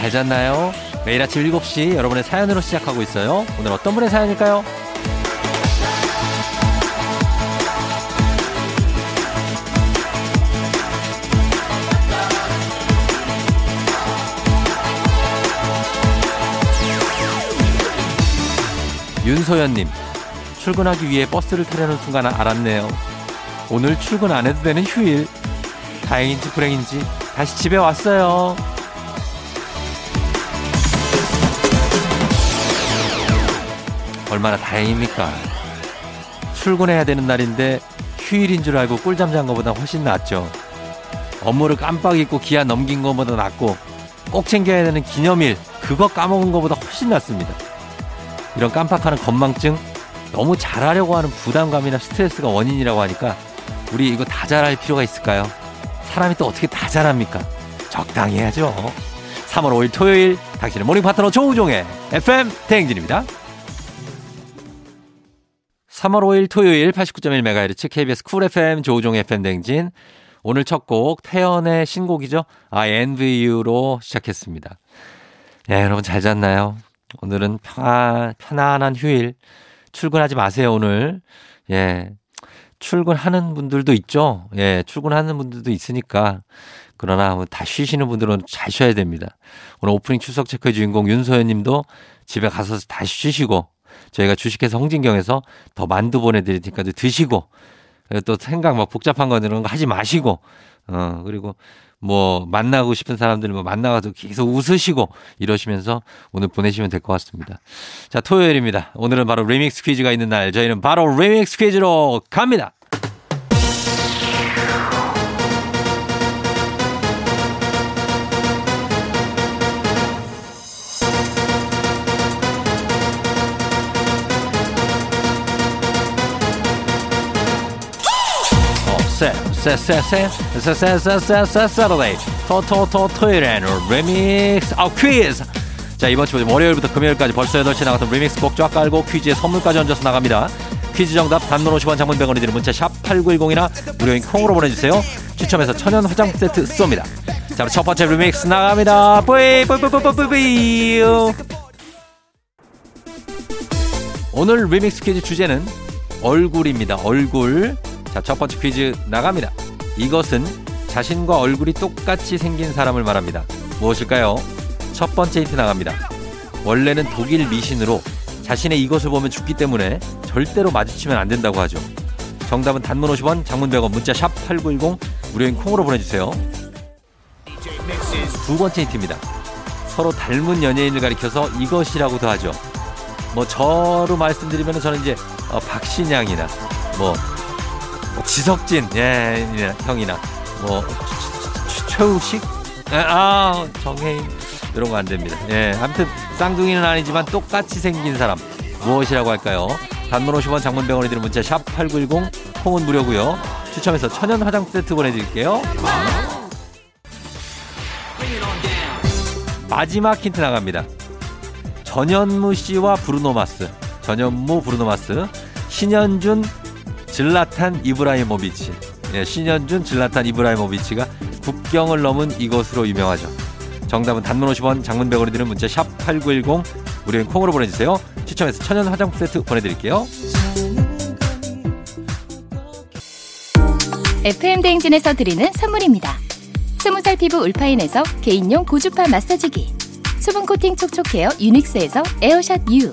잘 잤나요? 매일 아침 7시 여러분의 사연으로 시작하고 있어요. 오늘 어떤 분의 사연일까요? 윤소연님, 출근하기 위해 버스를 타려는 순간 알았네요. 오늘 출근 안 해도 되는 휴일. 다행인지 불행인지 다시 집에 왔어요. 얼마나 다행입니까? 출근해야 되는 날인데 휴일인 줄 알고 꿀잠 잔 것보다 훨씬 낫죠. 업무를 깜빡 잊고 기한 넘긴 것보다 낫고 꼭 챙겨야 되는 기념일 그거 까먹은 것보다 훨씬 낫습니다. 이런 깜빡하는 건망증 너무 잘하려고 하는 부담감이나 스트레스가 원인이라고 하니까 우리 이거 다 잘할 필요가 있을까요? 사람이 또 어떻게 다 잘합니까? 적당히 해야죠. 3월 5일 토요일 당신의 morning 파트너 조우종의 FM 대행진입니다. 3월 5일 토요일 89.1MHz KBS 쿨 FM 조우종의 FM 대행진 오늘 첫 곡 태연의 신곡이죠. INVU로 시작했습니다. 예, 여러분 잘 잤나요? 오늘은 편안, 편안한 휴일. 출근하지 마세요, 오늘. 예. 출근하는 분들도 있죠. 예, 출근하는 분들도 있으니까. 그러나 뭐다 쉬시는 분들은 잘 쉬어야 됩니다. 오늘 오프닝 출석 체크의 주인공 윤소연 님도 집에 가서 다시 쉬시고 저희가 주식회사 홍진경에서 더 만두 보내드릴 테니까 드시고 또 생각 막 복잡한 거 이런 거 하지 마시고 어, 그리고 뭐 만나고 싶은 사람들 뭐 만나가서 계속 웃으시고 이러시면서 오늘 보내시면 될 것 같습니다. 자, 토요일입니다. 오늘은 바로 리믹스 퀴즈가 있는 날. 저희는 바로 리믹스 퀴즈로 갑니다. Saturday. 토토토 토요일엔 리믹스 아 퀴즈 자 이번 주 월요일부터 금요일까지 벌써 8시에 나갔던 리믹스 꼭 쫙 깔고 퀴즈에 선물까지 얹어서 나갑니다. 퀴즈 정답 단문 50원 장문 100원이 드는 문자 샵 8910이나 무료인 콩으로 보내주세요. 추첨해서 천연 화장 세트 쏩니다. 자 첫 번째 리믹스 나갑니다. 뿌이 뿌이 뿌이 뿌이 뿌이 오늘 리믹스 퀴즈 주제는 얼굴입니다. 얼굴. 자, 첫 번째 퀴즈 나갑니다. 이것은 자신과 얼굴이 똑같이 생긴 사람을 말합니다. 무엇일까요? 첫 번째 힌트 나갑니다. 원래는 독일 미신으로 자신의 이것을 보면 죽기 때문에 절대로 마주치면 안 된다고 하죠. 정답은 단문 50원, 장문 100원, 문자 샵 8910, 무료인 콩으로 보내주세요. 두 번째 힌트입니다. 서로 닮은 연예인을 가리켜서 이것이라고도 하죠. 뭐 저로 말씀드리면 저는 이제 어, 박신양이나 뭐, 뭐 지석진 예, 예 형이나 뭐 최우식 아 정혜인 이런 거 안 됩니다. 예, 아무튼 쌍둥이는 아니지만 똑같이 생긴 사람 무엇이라고 할까요? 단문 50원 장문 100원이 드는 문자 샵 8910 콩은 무료고요. 추첨해서 천연 화장 세트 보내드릴게요. 마지막 힌트 나갑니다. 전현무 씨와 브루노마스, 전현무 브루노마스, 신현준 질라탄 이브라이모비치, 예, 신현준 질라탄 이브라이모비치가 국경을 넘은 이것으로 유명하죠. 정답은 단문 50원, 장문 100원이 드는 문자 샵 8910, 무료인 콩으로 보내주세요. 추첨해서 천연 화장품 세트 보내드릴게요. FM 대행진에서 드리는 선물입니다. 스무살 피부 울파인에서 개인용 고주파 마사지기 수분 코팅 촉촉 헤어 유닉스에서 에어샷 U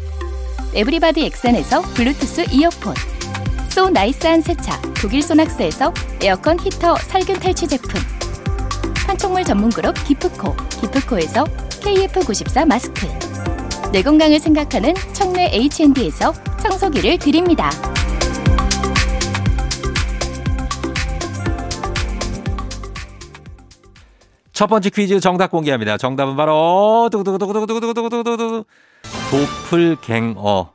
everybody 액센에서 블루투스 이어폰 so nice한 세차 독일 소낙스에서 에어컨 히터 살균 탈취 제품 판촉물 전문 그룹 기프코 기프코에서 KF94 마스크 내 건강을 생각하는 청내 H&D에서 청소기를 드립니다. 첫 번째 퀴즈 정답 공개합니다. 정답은 바로 두구두구두구두구두구두구두구 도플갱어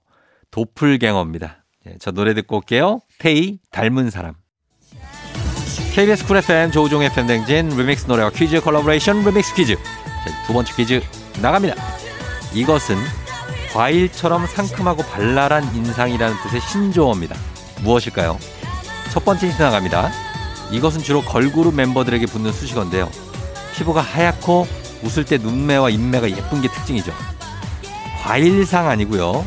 도플갱어입니다. 예, 저 노래 듣고 올게요. 테이 닮은 사람. KBS 쿨 FM 조우종 FM 댕진 리믹스 노래와 퀴즈 콜라보레이션 리믹스 퀴즈. 자, 두 번째 퀴즈 나갑니다. 이것은 과일처럼 상큼하고 발랄한 인상이라는 뜻의 신조어입니다. 무엇일까요? 첫 번째 힌트 나갑니다. 이것은 주로 걸그룹 멤버들에게 붙는 수식어인데요. 피부가 하얗고 웃을 때 눈매와 인매가 예쁜 게 특징이죠. 과일상 아니고요.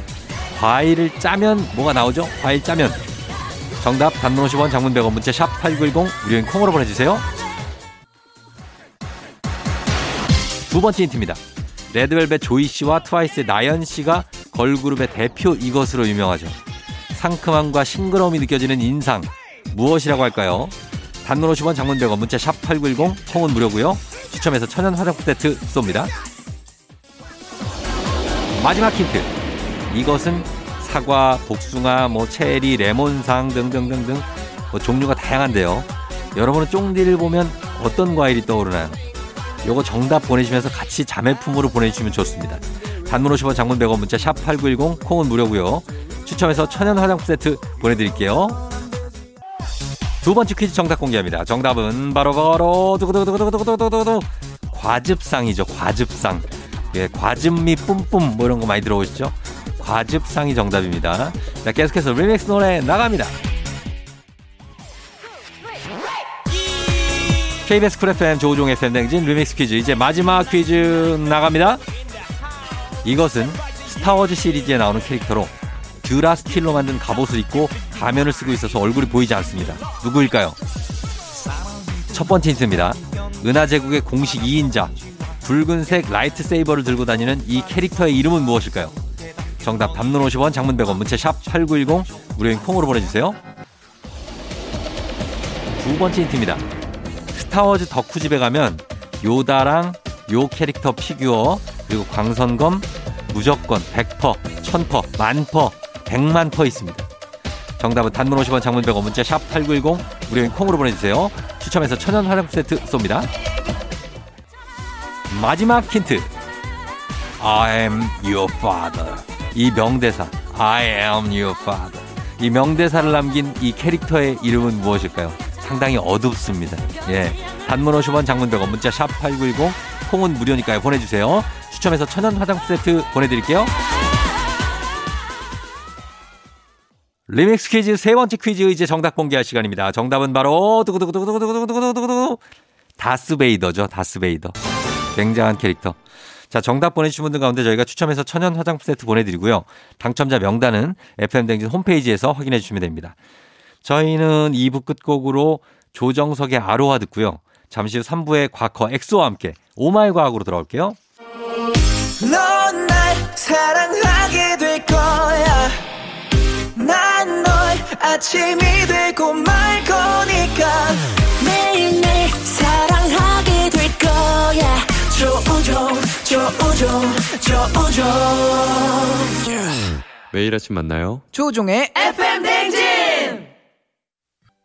과일을 짜면 뭐가 나오죠? 과일 짜면. 정답 단문 50원 장문 100원 문자 샵 8910 무료인 콩으로 보내주세요. 두 번째 힌트입니다. 레드벨벳 조이 씨와 트와이스의 나연 씨가 걸그룹의 대표 이것으로 유명하죠. 상큼함과 싱그러움이 느껴지는 인상 무엇이라고 할까요? 단문 50원 장문 100원 문자 샵 8910 콩은 무료고요. 추첨해서 천연 화장품 세트 쏩니다. 마지막 힌트. 이것은 사과, 복숭아, 뭐 체리, 레몬상 등등등등 뭐 종류가 다양한데요. 여러분은 쫑디를 보면 어떤 과일이 떠오르나요? 요거 정답 보내시면서 같이 자매품으로 보내주시면 좋습니다. 단문 50원 장문 100원 문자 샵 8910 콩은 무료고요. 추첨해서 천연 화장품 세트 보내드릴게요. 두 번째 퀴즈 정답 공개합니다. 정답은 바로 바로 두구두구두구두구두구두구 과즙상이죠. 과즙상. 예, 과즙미 뿜뿜 뭐 이런 거 많이 들어오시죠? 과즙상이 정답입니다. 자, 계속해서 리믹스 노래 나갑니다. KBS 쿨 FM 조우종 FM 댕진 리믹스 퀴즈 이제 마지막 퀴즈 나갑니다. 이것은 스타워즈 시리즈에 나오는 캐릭터로 durasteel로 만든 갑옷을 입고 가면을 쓰고 있어서 얼굴이 보이지 않습니다. 누구일까요? 첫 번째 힌트입니다. 은하제국의 공식 2인자 붉은색 lightsaber를 들고 다니는 이 캐릭터의 이름은 무엇일까요? 정답 담론 50원 장문 100원 문자 샵8910 무료인 콩으로 보내주세요. 두 번째 힌트입니다. 스타워즈 덕후집에 가면 요다랑 요 캐릭터 피규어 그리고 광선검 무조건 100퍼, 1000퍼, 만퍼, 100만 퍼 있습니다. 정답은 단문 50원 장문 100원 문자 샵 8910 무료인 콩으로 보내주세요. 추첨해서 천연 화장품 세트 쏩니다. 마지막 힌트. I am your father. 이 명대사. I am your father. 이 명대사를 남긴 이 캐릭터의 이름은 무엇일까요? 상당히 어둡습니다. 예. 단문 50원 장문 100원 문자 샵 8910 콩은 무료니까요. 보내주세요. 추첨해서 천연 화장품 세트 보내드릴게요. 리믹스 퀴즈 세 번째 퀴즈 이제 정답 공개할 시간입니다. 정답은 바로 두구두구두구두구두구두구두구 다스베이더죠. 다스베이더. 굉장한 캐릭터. 자, 정답 보내주신 분들 가운데 저희가 추첨해서 천연 화장품 세트 보내드리고요. 당첨자 명단은 FM댕진 홈페이지에서 확인해 주시면 됩니다. 저희는 2부 끝곡으로 조정석의 아로하 듣고요. 잠시 후 3부에 과커 엑소와 함께 oh my 과학으로 돌아올게요. 넌 날 사랑하게 될 거야. 난 널 아침이 되고 말 거니까. 매일매일 사랑하게 될 거야. 조우종, 조우종, 조우종. 매일 아침 만나요. 조우종의 FM 댕진!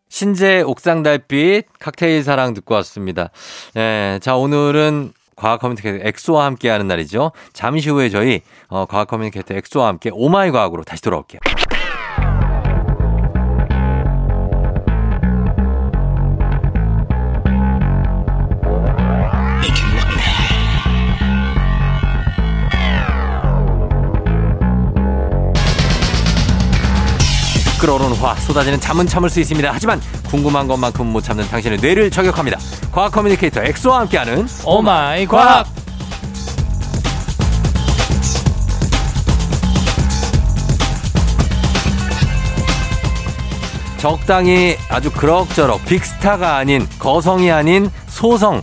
신재 옥상 달빛 칵테일 사랑 듣고 왔습니다. 예, 자 오늘은 과학 communicator 엑소와 함께 하는 날이죠. 잠시 후에 저희 어, 과학 communicator 엑소와 함께 oh my 과학으로 다시 돌아올게요. 와 쏟아지는 잠은 참을 수 있습니다. 하지만 궁금한 것만큼 못 참는 당신의 뇌를 저격합니다. 과학 커뮤니케이터 엑소와 함께하는 오마이 과학. 적당히 아주 그럭저럭 빅스타가 아닌 거성이 아닌 소성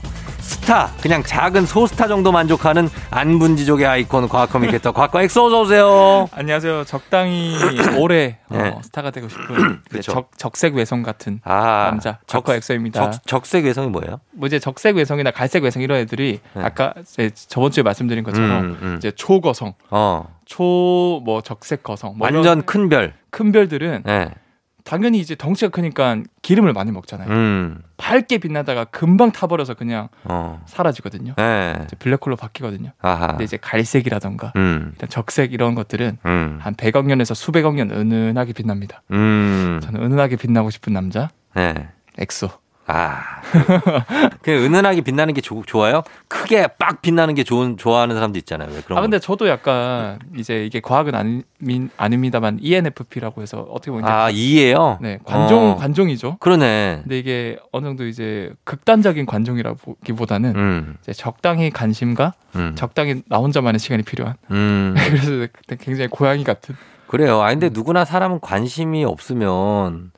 스타 그냥 작은 소스타 정도 만족하는 안분지족의 아이콘 과학 커뮤니케이터 과과 엑소 어서 오세요. 안녕하세요. 적당히 오래 어, 네. 스타가 되고 싶은 그. 적, 적색 외성 같은 아 남자 적과 엑소입니다. 적, 적색 왜성이 뭐예요? 뭐 이제 적색 왜성이나 갈색 왜성 이런 애들이 네. 아까 저번 주에 말씀드린 것처럼 음, 음. 이제 초거성, 어 초뭐 적색 거성, 뭐 완전 큰 별. 큰 별들은 예. 당연히 이제 덩치가 크니까 기름을 많이 먹잖아요. 음. 밝게 빛나다가 금방 타버려서 그냥 어. 사라지거든요. 예. 이제 블랙홀로 바뀌거든요. 아하. 근데 이제 갈색이라던가 음. 일단 적색 이런 것들은 음. 한 100억 년에서 수백억 년 은은하게 빛납니다. 음. 저는 은은하게 빛나고 싶은 남자 예. 엑소. 아. 그 은은하게 빛나는 게 조, 좋아요? 크게 빡 빛나는 게 좋은 좋아하는 사람도 있잖아요. 왜 그런 아 근데 거. 저도 약간 이제 이게 과학은 아니, 아닙니다만 ENFP라고 해서 어떻게 보면 아, E예요? 네 관종 어. 관종이죠. 그러네. 근데 이게 어느 정도 이제 극단적인 관종이라기보다는 음. 이제 적당히 관심과 음. 적당히 나 혼자만의 시간이 필요한. 음. 그래서 굉장히 고양이 같은. 그래요. 아 근데 음. 누구나 사람은 관심이 없으면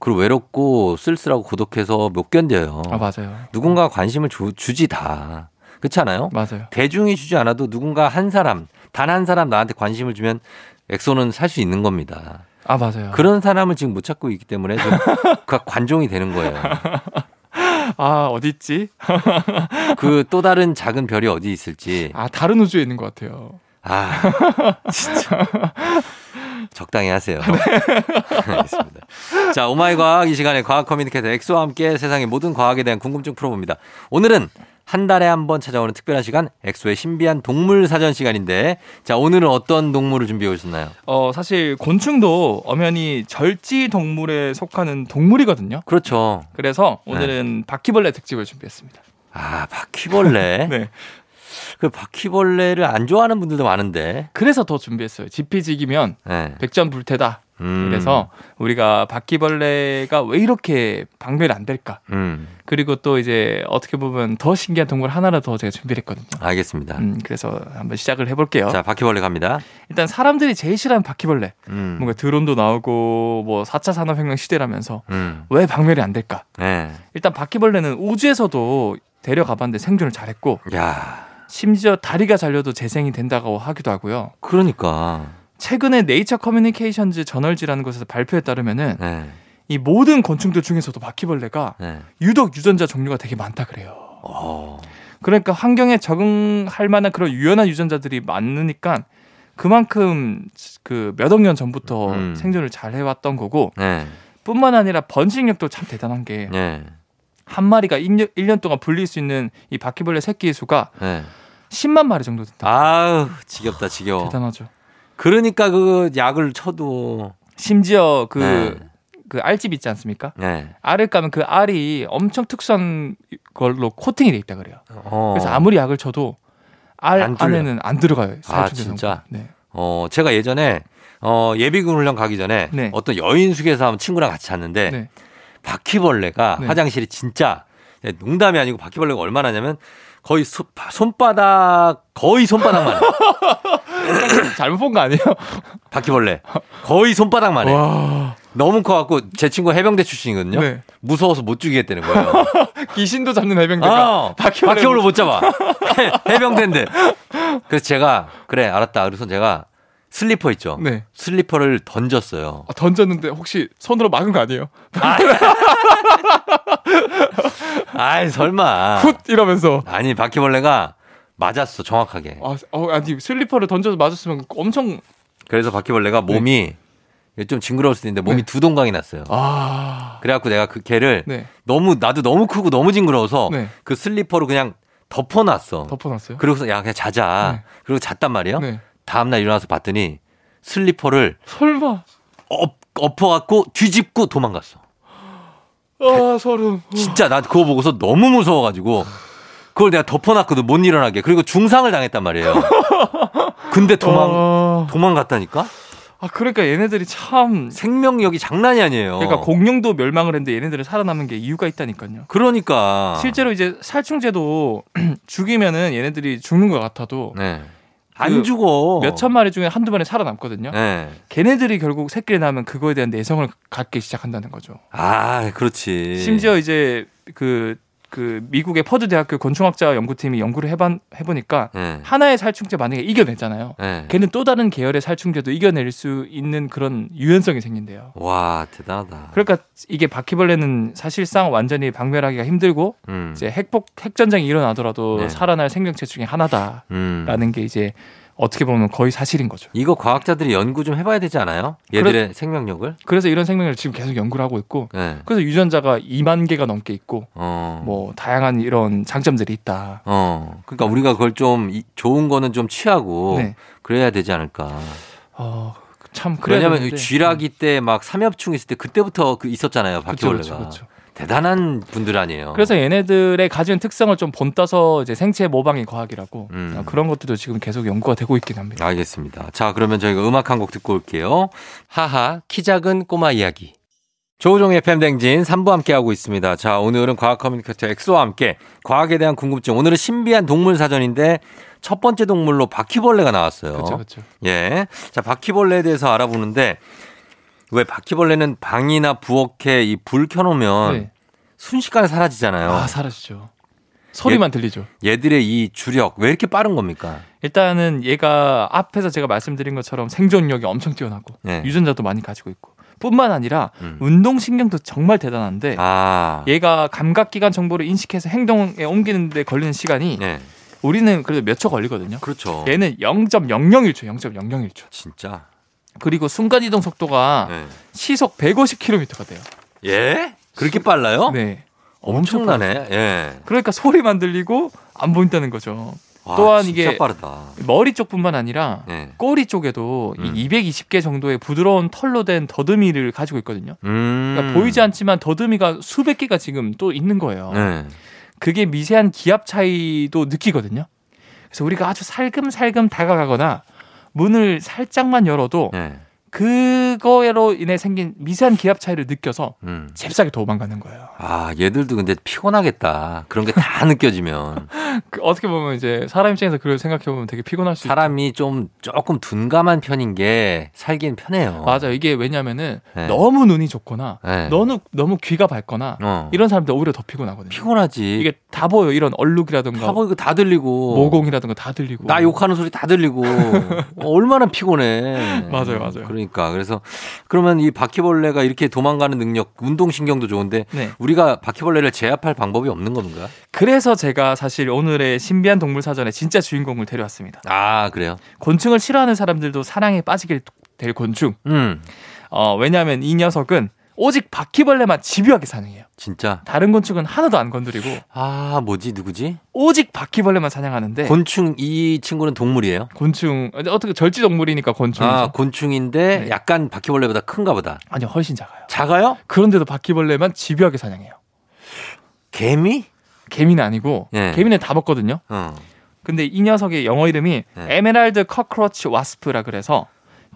그리고 외롭고 쓸쓸하고 고독해서 못 견뎌요. 아 맞아요. 누군가 관심을 주, 주지 다. 그렇지 않아요? 맞아요. 대중이 주지 않아도 누군가 한 사람, 단 한 사람 나한테 관심을 주면 엑소는 살 수 있는 겁니다. 아 맞아요. 그런 사람을 지금 못 찾고 있기 때문에 좀그 관종이 되는 거예요. 아 어디 있지? 그 또 다른 작은 별이 어디 있을지. 아 다른 우주에 있는 것 같아요. 아, 진짜. 적당히 하세요. 알겠습니다. 자, 오마이 과학 이 시간에 과학 커뮤니케이터 엑소와 함께 세상의 모든 과학에 대한 궁금증 풀어봅니다. 오늘은 한 달에 한 번 찾아오는 특별한 시간, 엑소의 신비한 동물 사전 시간인데, 자, 오늘은 어떤 동물을 준비해 오셨나요? 어 사실 곤충도 엄연히 절지 동물에 속하는 동물이거든요. 그렇죠. 그래서 오늘은 바퀴벌레 특집을 준비했습니다. 아, 바퀴벌레. 네. 그 바퀴벌레를 안 좋아하는 분들도 많은데. 그래서 더 준비했어요. 지피지기면 네. 백전불태다. 음. 그래서 우리가 바퀴벌레가 왜 이렇게 박멸이 안 될까? 음. 그리고 또 이제 어떻게 보면 더 신기한 동물 하나를 더 제가 준비를 했거든요. 알겠습니다. 음, 그래서 한번 시작을 해볼게요. 자, 바퀴벌레 갑니다. 일단 사람들이 제일 싫어하는 바퀴벌레. 음. 뭔가 드론도 나오고 뭐 4차 산업혁명 시대라면서 음. 왜 박멸이 안 될까? 네. 일단 바퀴벌레는 우주에서도 데려가봤는데 생존을 잘했고 야 심지어 다리가 잘려도 재생이 된다고 하기도 하고요. 그러니까. 최근에 네이처 커뮤니케이션즈 저널지라는 곳에서 발표에 따르면은 네. 이 모든 곤충들 중에서도 바퀴벌레가 네. 유독 유전자 종류가 되게 많다 그래요. 어. 그러니까 환경에 적응할 만한 그런 유연한 유전자들이 많으니까 그만큼 그 몇 억 년 전부터 음. 생존을 잘 해왔던 거고 네. 뿐만 아니라 번식력도 참 대단한 게 한 네. 마리가 1년, 1년 동안 불릴 수 있는 이 바퀴벌레 새끼 수가 네. 10만 마리 정도 된다. 아우, 지겹다, 지겨워. 대단하죠. 그러니까 그 약을 쳐도. 심지어 그, 네. 그 알집 있지 않습니까? 네. 알을 까면 그 알이 엄청 특수한 걸로 코팅이 돼 있다 그래요. 어. 그래서 아무리 약을 쳐도 알 안. 안에는 안 들어가요. 아, 진짜? 네. 어, 제가 예전에 어, 예비군 훈련 가기 전에 네. 어떤 여인숙에서 한번 친구랑 같이 잤는데 네. 바퀴벌레가 네. 화장실이 진짜 농담이 아니고 바퀴벌레가 얼마나 하냐면 거의 손, 손바닥 거의 손바닥만 해. 잘못 본 거 아니에요? 바퀴벌레 거의 손바닥만 해. 와. 너무 커갖고 제 친구 해병대 출신이거든요. 네. 무서워서 못 죽이겠다는 거예요. 귀신도 잡는 해병대가 아, 바퀴벌레 못 잡아. 해- 해병대인데. 그래서 제가 그래 알았다. 그래서 제가 슬리퍼 있죠. 네. 슬리퍼를 던졌어요. 아, 던졌는데 혹시 손으로 막은 거 아니에요? 아이 설마. 훗 이러면서 아니 바퀴벌레가 맞았어 정확하게. 아, 어, 아니 슬리퍼를 던져서 맞았으면 엄청 그래서 바퀴벌레가 몸이 좀 징그러울 수도 있는데 몸이 네. 두 동강이 났어요. 아. 그래갖고 내가 걔를 네. 너무 나도 너무 크고 너무 징그러워서 네. 그 슬리퍼로 그냥 덮어놨어. 덮어놨어요. 그러고서 야 그냥 자자. 네. 그리고 잤단 말이에요. 네. 다음날 일어나서 봤더니 슬리퍼를 설마. 엎, 엎어갖고 뒤집고 도망갔어. 아, 소름. 진짜 나 그거 보고서 너무 무서워가지고 그걸 내가 덮어놨거든 못 일어나게. 그리고 중상을 당했단 말이에요. 근데 도망 아, 도망갔다니까? 아 그러니까 얘네들이 참 생명력이 장난이 아니에요. 그러니까 공룡도 멸망을 했는데 얘네들은 살아남은 게 이유가 있다니까요. 그러니까 실제로 이제 살충제도 죽이면은 얘네들이 죽는 것 같아도 네. 안 그 죽어. 몇천 마리 중에 한두 마리 살아남거든요. 네. 걔네들이 결국 새끼를 낳으면 그거에 대한 내성을 갖기 시작한다는 거죠. 아, 그렇지. 심지어 이제 그, 그 미국의 퍼드 대학교 곤충학자 연구팀이 연구를 해봐, 해보니까 네. 하나의 살충제 만약에 이겨냈잖아요. 네. 걔는 또 다른 계열의 살충제도 이겨낼 수 있는 그런 유연성이 생긴대요. 와, 대단하다. 그러니까 이게 바퀴벌레는 사실상 완전히 박멸하기가 힘들고 음. 이제 핵폭 핵전쟁이 일어나더라도 네. 살아날 생명체 중에 하나다라는 음. 게 이제 어떻게 보면 거의 사실인 거죠. 이거 과학자들이 연구 좀 해봐야 되지 않아요? 얘들의 생명력을? 그래서 이런 생명을 지금 계속 연구를 하고 있고 네. 그래서 유전자가 2만 개가 넘게 있고 어. 뭐 다양한 이런 장점들이 있다. 어. 그러니까 우리가 그걸 좀 이- 좋은 거는 좀 취하고 네. 그래야 되지 않을까. 어, 참 그래야 왜냐면 되는데. 쥐라기 때 막 삼엽충 있을 때 그때부터 그 있었잖아요. 그쵸, 바퀴벌레가. 그쵸, 그쵸. 대단한 분들 아니에요. 그래서 얘네들의 가진 특성을 좀 본따서 이제 생체 모방의 과학이라고 음. 어, 그런 것들도 지금 계속 연구가 되고 있긴 합니다. 알겠습니다. 자, 그러면 저희가 음악 한 곡 듣고 올게요. 하하, 키 작은 꼬마 이야기. 조우종의 FM대행진 3부 함께하고 있습니다. 자, 오늘은 과학 커뮤니케이터 엑소와 함께 과학에 대한 궁금증. 오늘은 신비한 동물 사전인데 첫 번째 동물로 바퀴벌레가 나왔어요. 그렇죠, 그렇죠. 예. 자, 바퀴벌레에 대해서 알아보는데 왜 바퀴벌레는 방이나 부엌에 이 불 켜놓으면 네. 순식간에 사라지잖아요. 아 사라지죠. 소리만 들리죠. 얘들의 이 주력 왜 이렇게 빠른 겁니까? 일단은 얘가 앞에서 제가 말씀드린 것처럼 생존력이 엄청 뛰어나고 네. 유전자도 많이 가지고 있고 뿐만 아니라 음. 운동 신경도 정말 대단한데 아. 얘가 감각 기관 정보를 인식해서 행동에 옮기는데 걸리는 시간이 네. 우리는 그래도 몇 초 걸리거든요. 그렇죠. 얘는 0.001초, 0.001초. 진짜. 그리고 순간 이동 속도가 네. 시속 150km가 돼요. 예? 그렇게 빨라요? 네. 엄청. 엄청나네. 예. 그러니까 소리만 들리고 안 보인다는 거죠. 와, 또한 이게 빠르다. 머리 쪽뿐만 아니라 예. 꼬리 쪽에도 음. 이 220개 정도의 부드러운 털로 된 더듬이를 가지고 있거든요. 음. 그러니까 보이지 않지만 더듬이가 수백 개가 지금 또 있는 거예요. 네. 그게 미세한 기압 차이도 느끼거든요. 그래서 우리가 아주 살금살금 다가가거나 문을 살짝만 열어도 네. 그거로 인해 생긴 미세한 기압 차이를 느껴서 음. 잽싸게 도망가는 거예요. 아, 얘들도 근데 피곤하겠다. 그런 게 다 느껴지면. 그 어떻게 보면 이제 사람 입장에서 그걸 생각해 보면 되게 피곤할 수 사람이 좀 조금 둔감한 편인 게 살기엔 편해요. 있죠. 맞아. 이게 왜냐면은 네. 너무 눈이 좋거나 네. 너무 너무 귀가 밝거나 어. 이런 사람들 오히려 더 피곤하거든요. 피곤하지. 이게 다 보여. 이런 얼룩이라든가 다 보이고 다 들리고. 모공이라든가 다 들리고. 나 욕하는 소리 다 들리고 어, 얼마나 피곤해. 맞아요, 맞아요. 그러니까 그래서 그러면 이 바퀴벌레가 이렇게 도망가는 능력, 운동 신경도 좋은데 네. 우리가 바퀴벌레를 제압할 방법이 없는 건가? 그래서 제가 사실 오늘 의 신비한 동물 사전에 진짜 주인공을 데려왔습니다. 아 그래요? 곤충을 싫어하는 사람들도 사랑에 빠지게 될 곤충. 음 어, 왜냐하면 이 녀석은 오직 바퀴벌레만 집요하게 사냥해요. 진짜 다른 곤충은 하나도 안 건드리고 아 뭐지 누구지? 오직 바퀴벌레만 사냥하는데 곤충 이 친구는 동물이에요? 곤충 어떻게 절지 동물이니까 곤충이죠. 아 곤충인데 네. 약간 바퀴벌레보다 큰가 보다. 아니요 훨씬 작아요. 작아요? 그런데도 바퀴벌레만 집요하게 사냥해요. 개미? 개미는 아니고 네. 개미는 다 먹거든요. 어. 근데 이 녀석의 영어 이름이 네. emerald cockroach wasp라 그래서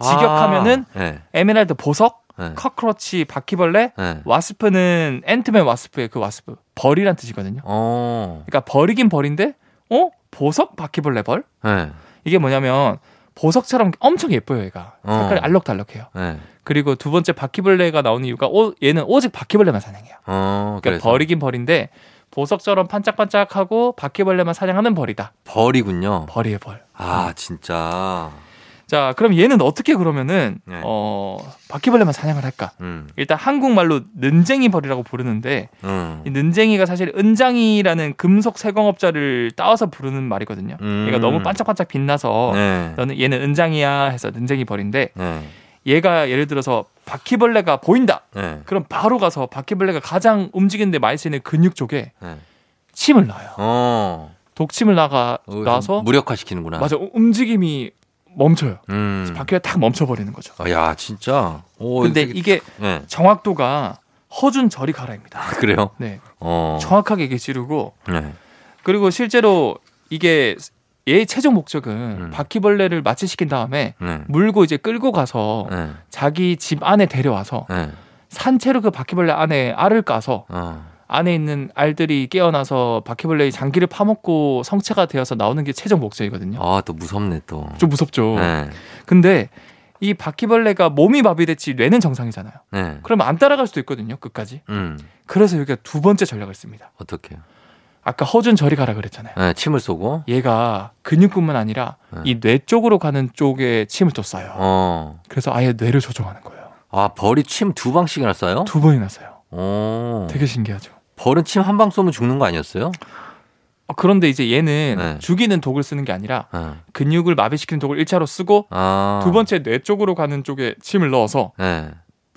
직역하면은 아, 네. 에메랄드 보석, 네. cockroach 바퀴벌레, 네. wasp는 앤트맨 와스프의 그 wasp 벌이란 뜻이거든요. 어. 그러니까 벌이긴 벌인데 어 보석 바퀴벌레 벌 네. 이게 뭐냐면 보석처럼 엄청 예뻐요 얘가 어. 색깔이 알록달록해요. 네. 그리고 두 번째 바퀴벌레가 나오는 이유가 오, 얘는 오직 바퀴벌레만 사냥해요. 어. 그러니까 그래서 벌이긴 벌인데 보석처럼 반짝반짝하고 바퀴벌레만 사냥하는 벌이다. 벌이군요. 벌이에요 벌. 아 진짜. 자 그럼 얘는 어떻게 그러면은 네. 어 바퀴벌레만 사냥을 할까? 음. 일단 한국말로 는쟁이 벌이라고 부르는데 음. 이 는쟁이가 사실 은장이라는 금속 세공업자를 따와서 부르는 말이거든요. 음. 얘가 너무 반짝반짝 빛나서 네. 너는 얘는 은장이야 해서 는쟁이 벌인데 네. 얘가 예를 들어서 바퀴벌레가 보인다. 네. 그럼 바로 가서 바퀴벌레가 가장 움직이는데 많이 쓰이는 근육 쪽에 네. 침을 놔요. 어. 독침을 나가 어, 놔서 무력화시키는구나. 맞아 움직임이 멈춰요. 음. 바퀴가 탁 멈춰버리는 거죠. 아, 야 진짜. 오, 근데 되게- 이게 네. 정확도가 허준 저리 가라입니다. 아, 그래요? 네, 어. 정확하게 이게 찌르고 네. 그리고 실제로 이게 얘의 최종 목적은 음. 바퀴벌레를 마취시킨 다음에 네. 물고 이제 끌고 가서 네. 자기 집 안에 데려와서 네. 산채로 그 바퀴벌레 안에 알을 까서 어. 안에 있는 알들이 깨어나서 바퀴벌레의 장기를 파먹고 성체가 되어서 나오는 게 최종 목적이거든요. 아, 또 무섭네 또. 좀 무섭죠. 네. 근데 이 바퀴벌레가 몸이 마비됐지 뇌는 정상이잖아요. 네. 그러면 안 따라갈 수도 있거든요. 끝까지. 음. 그래서 여기가 두 번째 전략을 씁니다. 어떻게요? 아까 허준 저리 가라 그랬잖아요. 네, 침을 쏘고. 얘가 근육뿐만 아니라 네. 이뇌 쪽으로 가는 쪽에 침을 또 쏴요. 어. 그래서 아예 뇌를 조종하는 거예요. 아, 벌이 침 두 방씩이나 쏴요? 두 번이나 쏴요. 어. 되게 신기하죠. 벌은 침 한 방 쏘면 죽는 거 아니었어요? 어, 그런데 이제 얘는 네. 죽이는 독을 쓰는 게 아니라 네. 근육을 마비시키는 독을 일차로 쓰고 아. 두 번째 뇌 쪽으로 가는 쪽에 침을 넣어서 네.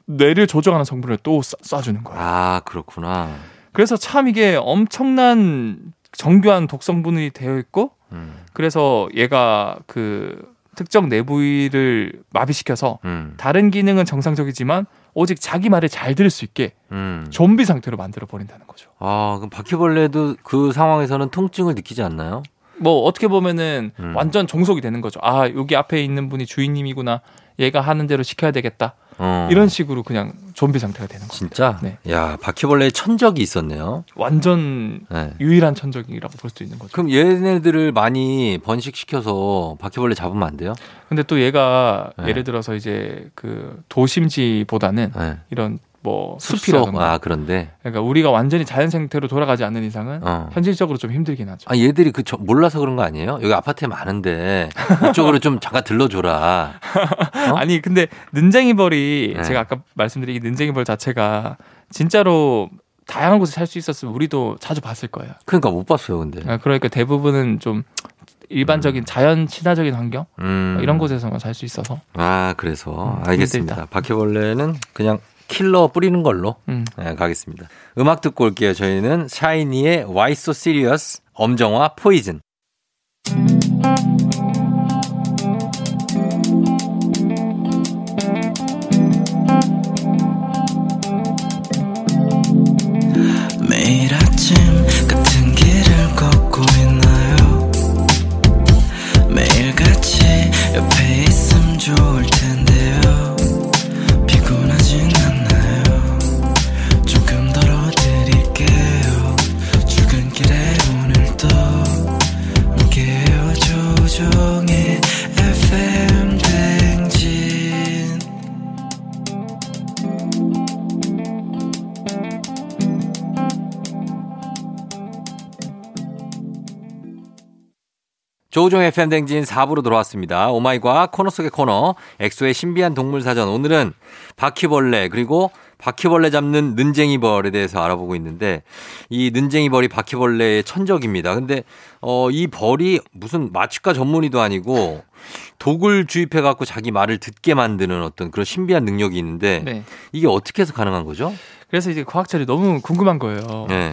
뇌를 조종하는 성분을 또 쏴, 쏴주는 거예요. 아, 그렇구나. 그래서 참 이게 엄청난 정교한 독성분이 되어 있고 음. 그래서 얘가 그 특정 내 부위를 마비시켜서 음. 다른 기능은 정상적이지만 오직 자기 말을 잘 들을 수 있게 음. 좀비 상태로 만들어 버린다는 거죠. 아, 그럼 바퀴벌레도 그 상황에서는 통증을 느끼지 않나요? 뭐 어떻게 보면은 음. 완전 종속이 되는 거죠. 아 여기 앞에 있는 분이 주인님이구나. 얘가 하는 대로 시켜야 되겠다. 어. 이런 식으로 그냥 좀비 상태가 되는 거죠. 진짜? 네. 야, 바퀴벌레의 천적이 있었네요. 완전 네. 유일한 천적이라고 볼 수도 있는 거죠. 그럼 얘네들을 많이 번식시켜서 바퀴벌레 잡으면 안 돼요? 근데 또 얘가 네. 예를 들어서 이제 그 도심지보다는 네. 이런 뭐 숲속? 숲이라든가 아, 그런데. 그러니까 우리가 완전히 자연 생태로 돌아가지 않는 이상은 어. 현실적으로 좀 힘들긴 하죠. 아, 얘들이 그 저- 몰라서 그런 거 아니에요? 여기 아파트에 많은데 이쪽으로 좀 잠깐 들러줘라. 어? 아니 근데 능쟁이 벌이 네. 제가 아까 말씀드린 이 능쟁이 벌 자체가 진짜로 다양한 곳에 살 수 있었으면 우리도 자주 봤을 거예요. 그러니까 못 봤어요, 근데. 아, 그러니까 대부분은 좀 일반적인 자연 친화적인 환경 음. 이런 곳에서만 살 수 있어서 아, 그래서 음, 알겠습니다. 힘들다. 바퀴벌레는 그냥 킬러 뿌리는 걸로 음. 네, 가겠습니다. 음악 듣고 올게요. 저희는 샤이니의 Why So Serious, 엄정화 포이즌. 매 조우종 FM 댕진 4부로 돌아왔습니다. 오마이과 코너 속의 코너, 엑소의 신비한 동물 사전. 오늘은 바퀴벌레, 그리고 바퀴벌레 잡는 는쟁이벌에 대해서 알아보고 있는데, 이 는쟁이벌이 바퀴벌레의 천적입니다. 근데, 어, 이 벌이 무슨 마취과 전문의도 아니고, 독을 주입해갖고 자기 말을 듣게 만드는 어떤 그런 신비한 능력이 있는데, 네. 이게 어떻게 해서 가능한 거죠? 그래서 이제 과학자들이 너무 궁금한 거예요. 네.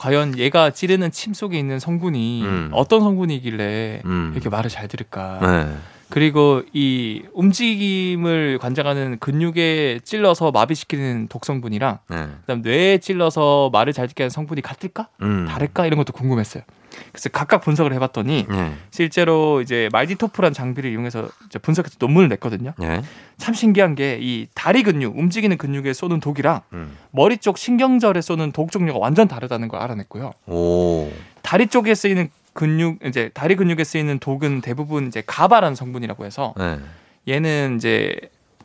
과연 얘가 찌르는 침 속에 있는 성분이 음. 어떤 성분이길래 음. 이렇게 말을 잘 들을까? 네. 그리고 이 움직임을 관장하는 근육에 찔러서 마비시키는 독성분이랑 네. 그다음 뇌에 찔러서 말을 잘 듣게 하는 성분이 같을까? 음. 다를까? 이런 것도 궁금했어요. 그래서 각각 분석을 해봤더니 네. 실제로 이제 말디토프란 장비를 이용해서 분석해서 논문을 냈거든요. 네. 참 신기한 게 이 다리 근육, 움직이는 근육에 쏘는 독이랑 음. 머리 쪽 신경절에 쏘는 독 종류가 완전 다르다는 걸 알아냈고요. 오. 다리 쪽에 쓰이는 근육 이제 다리 근육에 쓰이는 독은 대부분 이제 가바라는 성분이라고 해서 네. 얘는 이제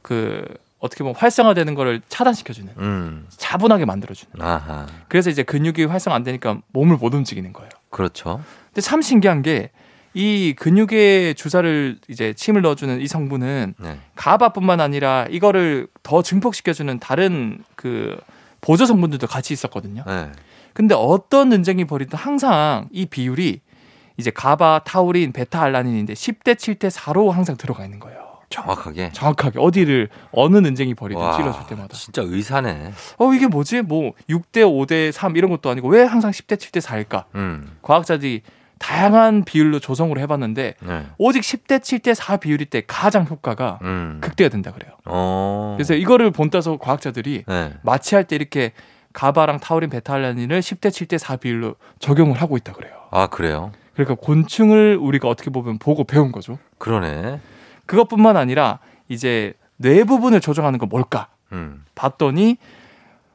그 어떻게 보면 활성화되는 거를 차단시켜주는 음. 차분하게 만들어주는. 아하. 그래서 이제 근육이 활성 안 되니까 몸을 못 움직이는 거예요. 그렇죠. 근데 참 신기한 게 이 근육에 주사를 이제 침을 넣어주는 이 성분은 네. 가바뿐만 아니라 이거를 더 증폭시켜주는 다른 그 보조 성분들도 같이 있었거든요. 네. 근데 어떤 논쟁이 벌이든 항상 이 비율이 이제 가바, 타우린, 베타 알라닌인데 10대 7대 4로 항상 들어가 있는 거예요. 정확하게. 정확하게 어디를 어느 논쟁이 벌이든 와, 찔러줄 때마다. 진짜 의사네. 어 이게 뭐지? 뭐 6대 5대 3 이런 것도 아니고 왜 항상 10대 7대 4일까? 음. 과학자들이 다양한 비율로 조성을 해봤는데 네. 오직 10대 7대 4 비율일 때 가장 효과가 음. 극대화 된다 그래요. 어. 그래서 이거를 본따서 과학자들이 네. 마취할 때 이렇게 가바랑 타우린, 베타알라닌을 10대 7대 4 비율로 적용을 하고 있다 그래요. 아, 그래요? 그러니까 곤충을 우리가 어떻게 보면 보고 배운 거죠. 그러네. 그것뿐만 아니라 이제 뇌 부분을 조정하는 건 뭘까 음. 봤더니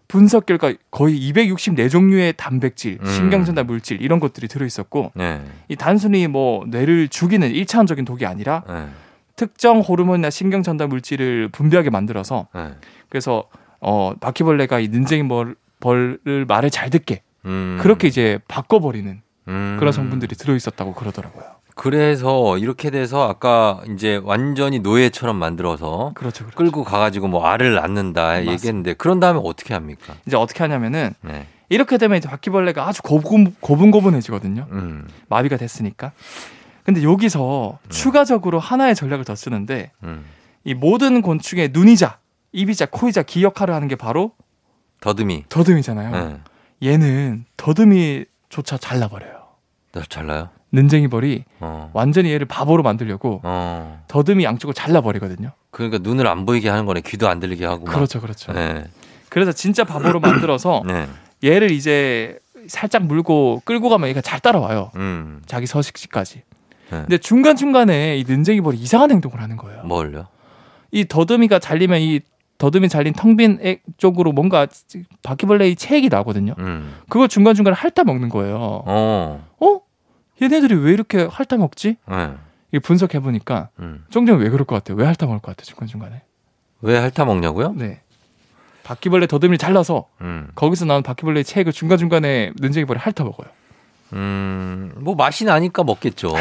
분석 결과 거의 264종류의 단백질, 음. 신경전달 물질 이런 것들이 들어 있었고 네. 이 단순히 뭐 뇌를 죽이는 일차원적인 독이 아니라 네. 특정 호르몬이나 신경 전달 물질을 분비하게 만들어서 네. 그래서 어 바퀴벌레가 이 눈쟁이 벌, 벌을 말을 잘 듣게 음. 그렇게 이제 바꿔버리는 음. 그런 성분들이 들어 있었다고 그러더라고요. 그래서 이렇게 돼서 아까 이제 완전히 노예처럼 만들어서 그렇죠, 그렇죠. 끌고 가가지고 뭐 알을 낳는다 맞습니다. 얘기했는데 그런 다음에 어떻게 합니까? 이제 어떻게 하냐면은 네. 이렇게 되면 이제 바퀴벌레가 아주 고분, 고분고분해지거든요. 음. 마비가 됐으니까. 근데 여기서 추가적으로 하나의 전략을 더 쓰는데 음. 이 모든 곤충의 눈이자, 입이자, 코이자, 귀 역할을 하는 게 바로 더듬이. 더듬이잖아요. 네. 얘는 더듬이조차 잘라버려요. 나 잘라요? 눈쟁이 벌이 어. 완전히 얘를 바보로 만들려고 어. 더듬이 양쪽을 잘라버리거든요. 그러니까 눈을 안 보이게 하는 거네. 귀도 안 들리게 하고. 막. 그렇죠, 그렇죠. 네. 그래서 진짜 바보로 만들어서 네. 얘를 이제 살짝 물고 끌고 가면 얘가 잘 따라와요. 음. 자기 서식지까지. 네. 근데 중간 중간에 이 눈쟁이 벌이 이상한 행동을 하는 거예요. 뭘요? 이 더듬이가 잘리면 이 더듬이 잘린 텅빈 쪽으로 뭔가 바퀴벌레의 체액이 나거든요. 음. 그걸 중간 중간에 핥아 먹는 거예요. 어. 어? 얘네들이 왜 이렇게 핥아 먹지? 네. 이 분석해 보니까 음. 쫑쫑 왜 그럴 것 같아요? 왜 핥아 먹을 것 같아요? 중간 중간에. 왜 핥아 먹냐고요? 네. 바퀴벌레 더듬이를 잘라서 음. 거기서 나온 바퀴벌레의 체액을 중간 중간에 눈쟁이벌이 핥아 먹어요. 음. 뭐 맛이 나니까 먹겠죠.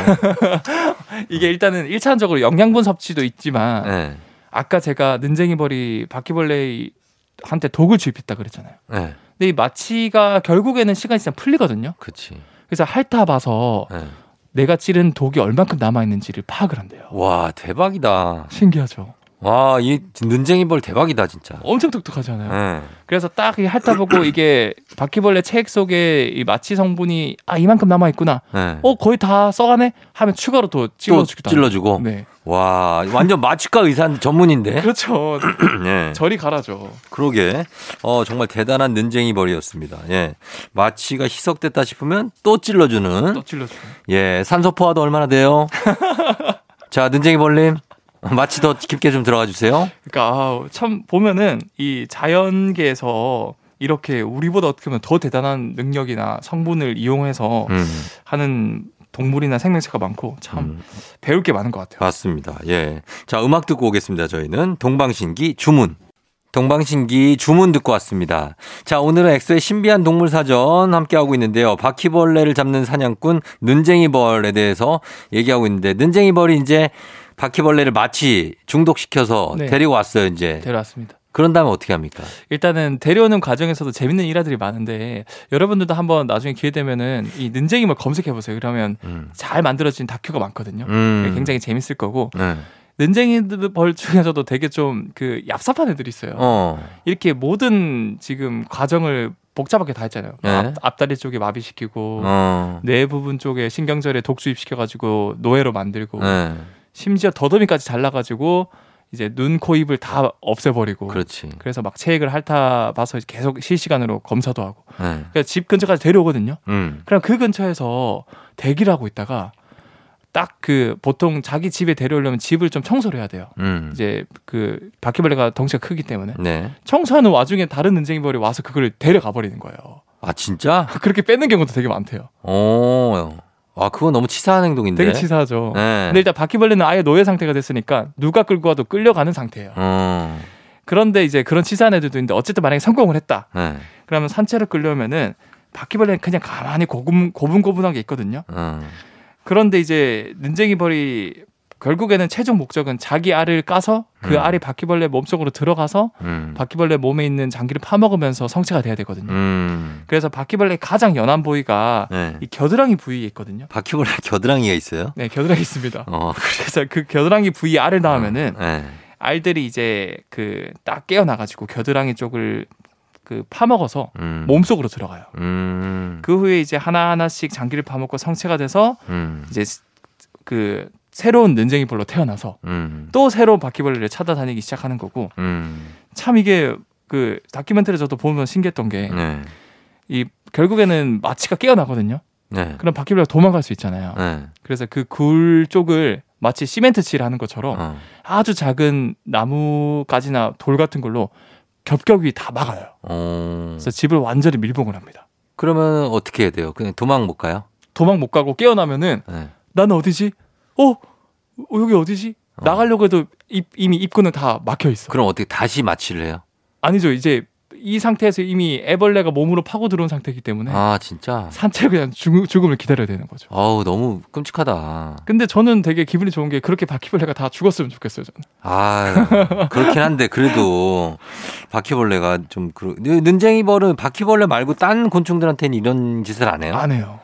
이게 일단은 일차원적으로 영양분 섭취도 있지만 네. 아까 제가 눈쟁이벌이 바퀴벌레한테 독을 주입했다 그랬잖아요. 네. 근데 이 마취가 결국에는 시간이 지나면 풀리거든요. 그치. 그래서 핥아봐서 네. 내가 찌른 독이 얼만큼 남아 있는지를 파악을 한대요. 와, 대박이다. 신기하죠. 와, 이 눈쟁이 벌 대박이다, 진짜. 엄청 똑똑하잖아요. 네. 그래서 딱이 핥아보고 이게 바퀴벌레 체액 속에 이 마취 성분이 아 이만큼 남아있구나. 네. 어 거의 다 써가네 하면 추가로 또또 찔러주기도 찔러주고. 하고. 네. 와, 완전 마취과 의사 전문인데. 그렇죠. 네. 저리 가라죠. 그러게. 어, 정말 대단한 눈쟁이 벌이었습니다. 예. 마취가 희석됐다 싶으면 또 찔러주는. 또 찔러주고. 예. 산소 포화도 얼마나 돼요? 자, 눈쟁이 벌님. 마취 더 깊게 좀 들어가 주세요. 그러니까 아우, 참 보면은 이 자연계에서 이렇게 우리보다 어떻게 보면 더 대단한 능력이나 성분을 이용해서 음, 하는 동물이나 생명체가 많고 참 음, 배울 게 많은 것 같아요. 맞습니다. 예. 자, 음악 듣고 오겠습니다. 저희는 동방신기 주문. 동방신기 주문 듣고 왔습니다. 자, 오늘은 엑소의 신비한 동물 사전 함께하고 있는데요. 바퀴벌레를 잡는 사냥꾼 눈쟁이벌에 대해서 얘기하고 있는데, 눈쟁이벌이 이제 바퀴벌레를 마치 중독시켜서 네. 데리고 왔어요, 이제. 데려왔습니다. 그런 다음에 어떻게 합니까? 일단은 데려오는 과정에서도 재밌는 일화들이 많은데 여러분들도 한번 나중에 기회 되면은 이 눈쟁이물 검색해 보세요. 그러면 음. 잘 만들어진 다큐가 많거든요. 음. 굉장히 재밌을 거고 네. 눈쟁이들 벌 중에서도 되게 좀 그 얍삽한 애들이 있어요. 어. 이렇게 모든 지금 과정을 복잡하게 다 했잖아요. 네. 앞, 앞다리 쪽에 마비시키고 어. 뇌 부분 쪽에 신경절에 독수입시켜가지고 노예로 만들고 네. 심지어 더더미까지 잘라가지고 이제 눈, 코, 입을 다 없애버리고 그렇지. 그래서 막 체액을 핥아봐서 계속 실시간으로 검사도 하고 네. 그러니까 집 근처까지 데려오거든요. 음. 그럼 그 근처에서 대기를 하고 있다가 딱 그 보통 자기 집에 데려오려면 집을 좀 청소를 해야 돼요. 음. 이제 그 바퀴벌레가 덩치가 크기 때문에 네. 청소하는 와중에 다른 눈쟁이벌이 와서 그걸 데려가 버리는 거예요. 아, 진짜? 그렇게 뺏는 경우도 되게 많대요. 어. 아, 그건 너무 치사한 행동인데. 되게 치사하죠. 네. 근데 일단 바퀴벌레는 아예 노예 상태가 됐으니까 누가 끌고 와도 끌려가는 상태예요. 어. 그런데 이제 그런 치사한 애들도 있는데 어쨌든 만약에 성공을 했다. 네. 그러면 산채로 끌려오면은 바퀴벌레는 그냥 가만히 고분, 고분고분한 게 있거든요. 어. 그런데 이제 눈쟁이 벌이 결국에는 최종 목적은 자기 알을 까서 그 음. 알이 바퀴벌레 몸속으로 들어가서 음. 바퀴벌레 몸에 있는 장기를 파먹으면서 성체가 돼야 되거든요. 음. 그래서 바퀴벌레 가장 연한 부위가 네. 이 겨드랑이 부위에 있거든요. 바퀴벌레 겨드랑이가 있어요? 네, 겨드랑이 있습니다. 어, 그래서 그 겨드랑이 부위에 알을 낳으면은 네. 알들이 이제 그 딱 깨어나가지고 겨드랑이 쪽을 그 파먹어서 음. 몸속으로 들어가요. 음. 그 후에 이제 하나 하나씩 장기를 파먹고 성체가 돼서 음. 이제 스- 그 새로운 는쟁이벌로 태어나서 음. 또 새로운 바퀴벌레를 찾아다니기 시작하는 거고 음. 참 이게 그 다큐멘터리 저도 보면 신기했던 게이 네. 결국에는 마취가 깨어나거든요. 네. 그럼 바퀴벌레가 도망갈 수 있잖아요. 네. 그래서 그 굴 쪽을 마치 시멘트 칠하는 것처럼 어. 아주 작은 나무가지나 돌 같은 걸로 겹겹이 다 막아요. 어. 그래서 집을 완전히 밀봉을 합니다. 그러면 어떻게 해야 돼요? 그냥 도망 못 가요? 도망 못 가고 깨어나면은 네. 나는 어디지? 어? 어, 여기 어디지? 어. 나가려고 해도 입, 이미 입구는 다 막혀 있어. 그럼 어떻게 다시 마취를 해요? 아니죠. 이제 이 상태에서 이미 애벌레가 몸으로 파고 들어온 상태이기 때문에 아, 진짜? 산채 그냥 죽, 죽음을 기다려야 되는 거죠. 어우, 너무 끔찍하다. 근데 저는 되게 기분이 좋은 게 그렇게 바퀴벌레가 다 죽었으면 좋겠어요. 저는. 아, 그렇긴 한데 그래도 바퀴벌레가 좀 그러. 눈쟁이 벌은 바퀴벌레 말고 딴 곤충들한테는 이런 짓을 안 해요? 안 해요.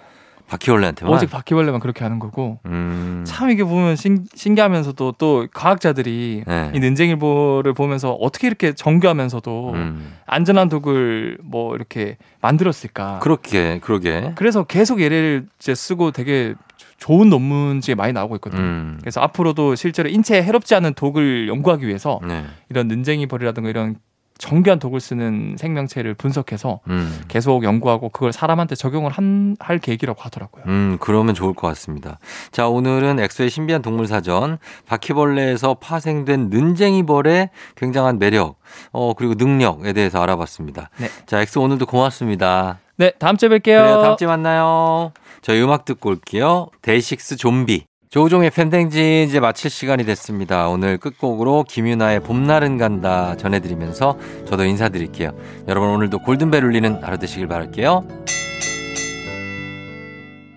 바퀴벌레한테만. 오직 바퀴벌레만 그렇게 하는 거고. 음. 참 이게 보면 신, 신기하면서도 또 과학자들이 네. 이 능쟁이보를 보면서 어떻게 이렇게 정교하면서도 음. 안전한 독을 뭐 이렇게 만들었을까. 그렇게 그러게. 그래서 계속 얘를 이제 쓰고 되게 좋은 논문지에 많이 나오고 있거든요. 음. 그래서 앞으로도 실제로 인체에 해롭지 않은 독을 연구하기 위해서 네. 이런 능쟁이 벌이라든가 이런 정교한 독을 쓰는 생명체를 분석해서 음. 계속 연구하고 그걸 사람한테 적용을 한, 할 계획이라고 하더라고요. 음, 그러면 좋을 것 같습니다. 자, 오늘은 엑소의 신비한 동물 사전, 바퀴벌레에서 파생된 는쟁이벌의 굉장한 매력, 어, 그리고 능력에 대해서 알아봤습니다. 네. 자, 엑소 오늘도 고맙습니다. 네, 다음 주에 뵐게요. 그래요, 다음 주에 만나요. 저희 음악 듣고 올게요. 데이식스 좀비. 조우종의 FM대행진 이제 마칠 시간이 됐습니다. 오늘 끝곡으로 김윤아의 봄날은 간다 전해드리면서 저도 인사드릴게요. 여러분 오늘도 골든벨 울리는 하루 되시길 바랄게요.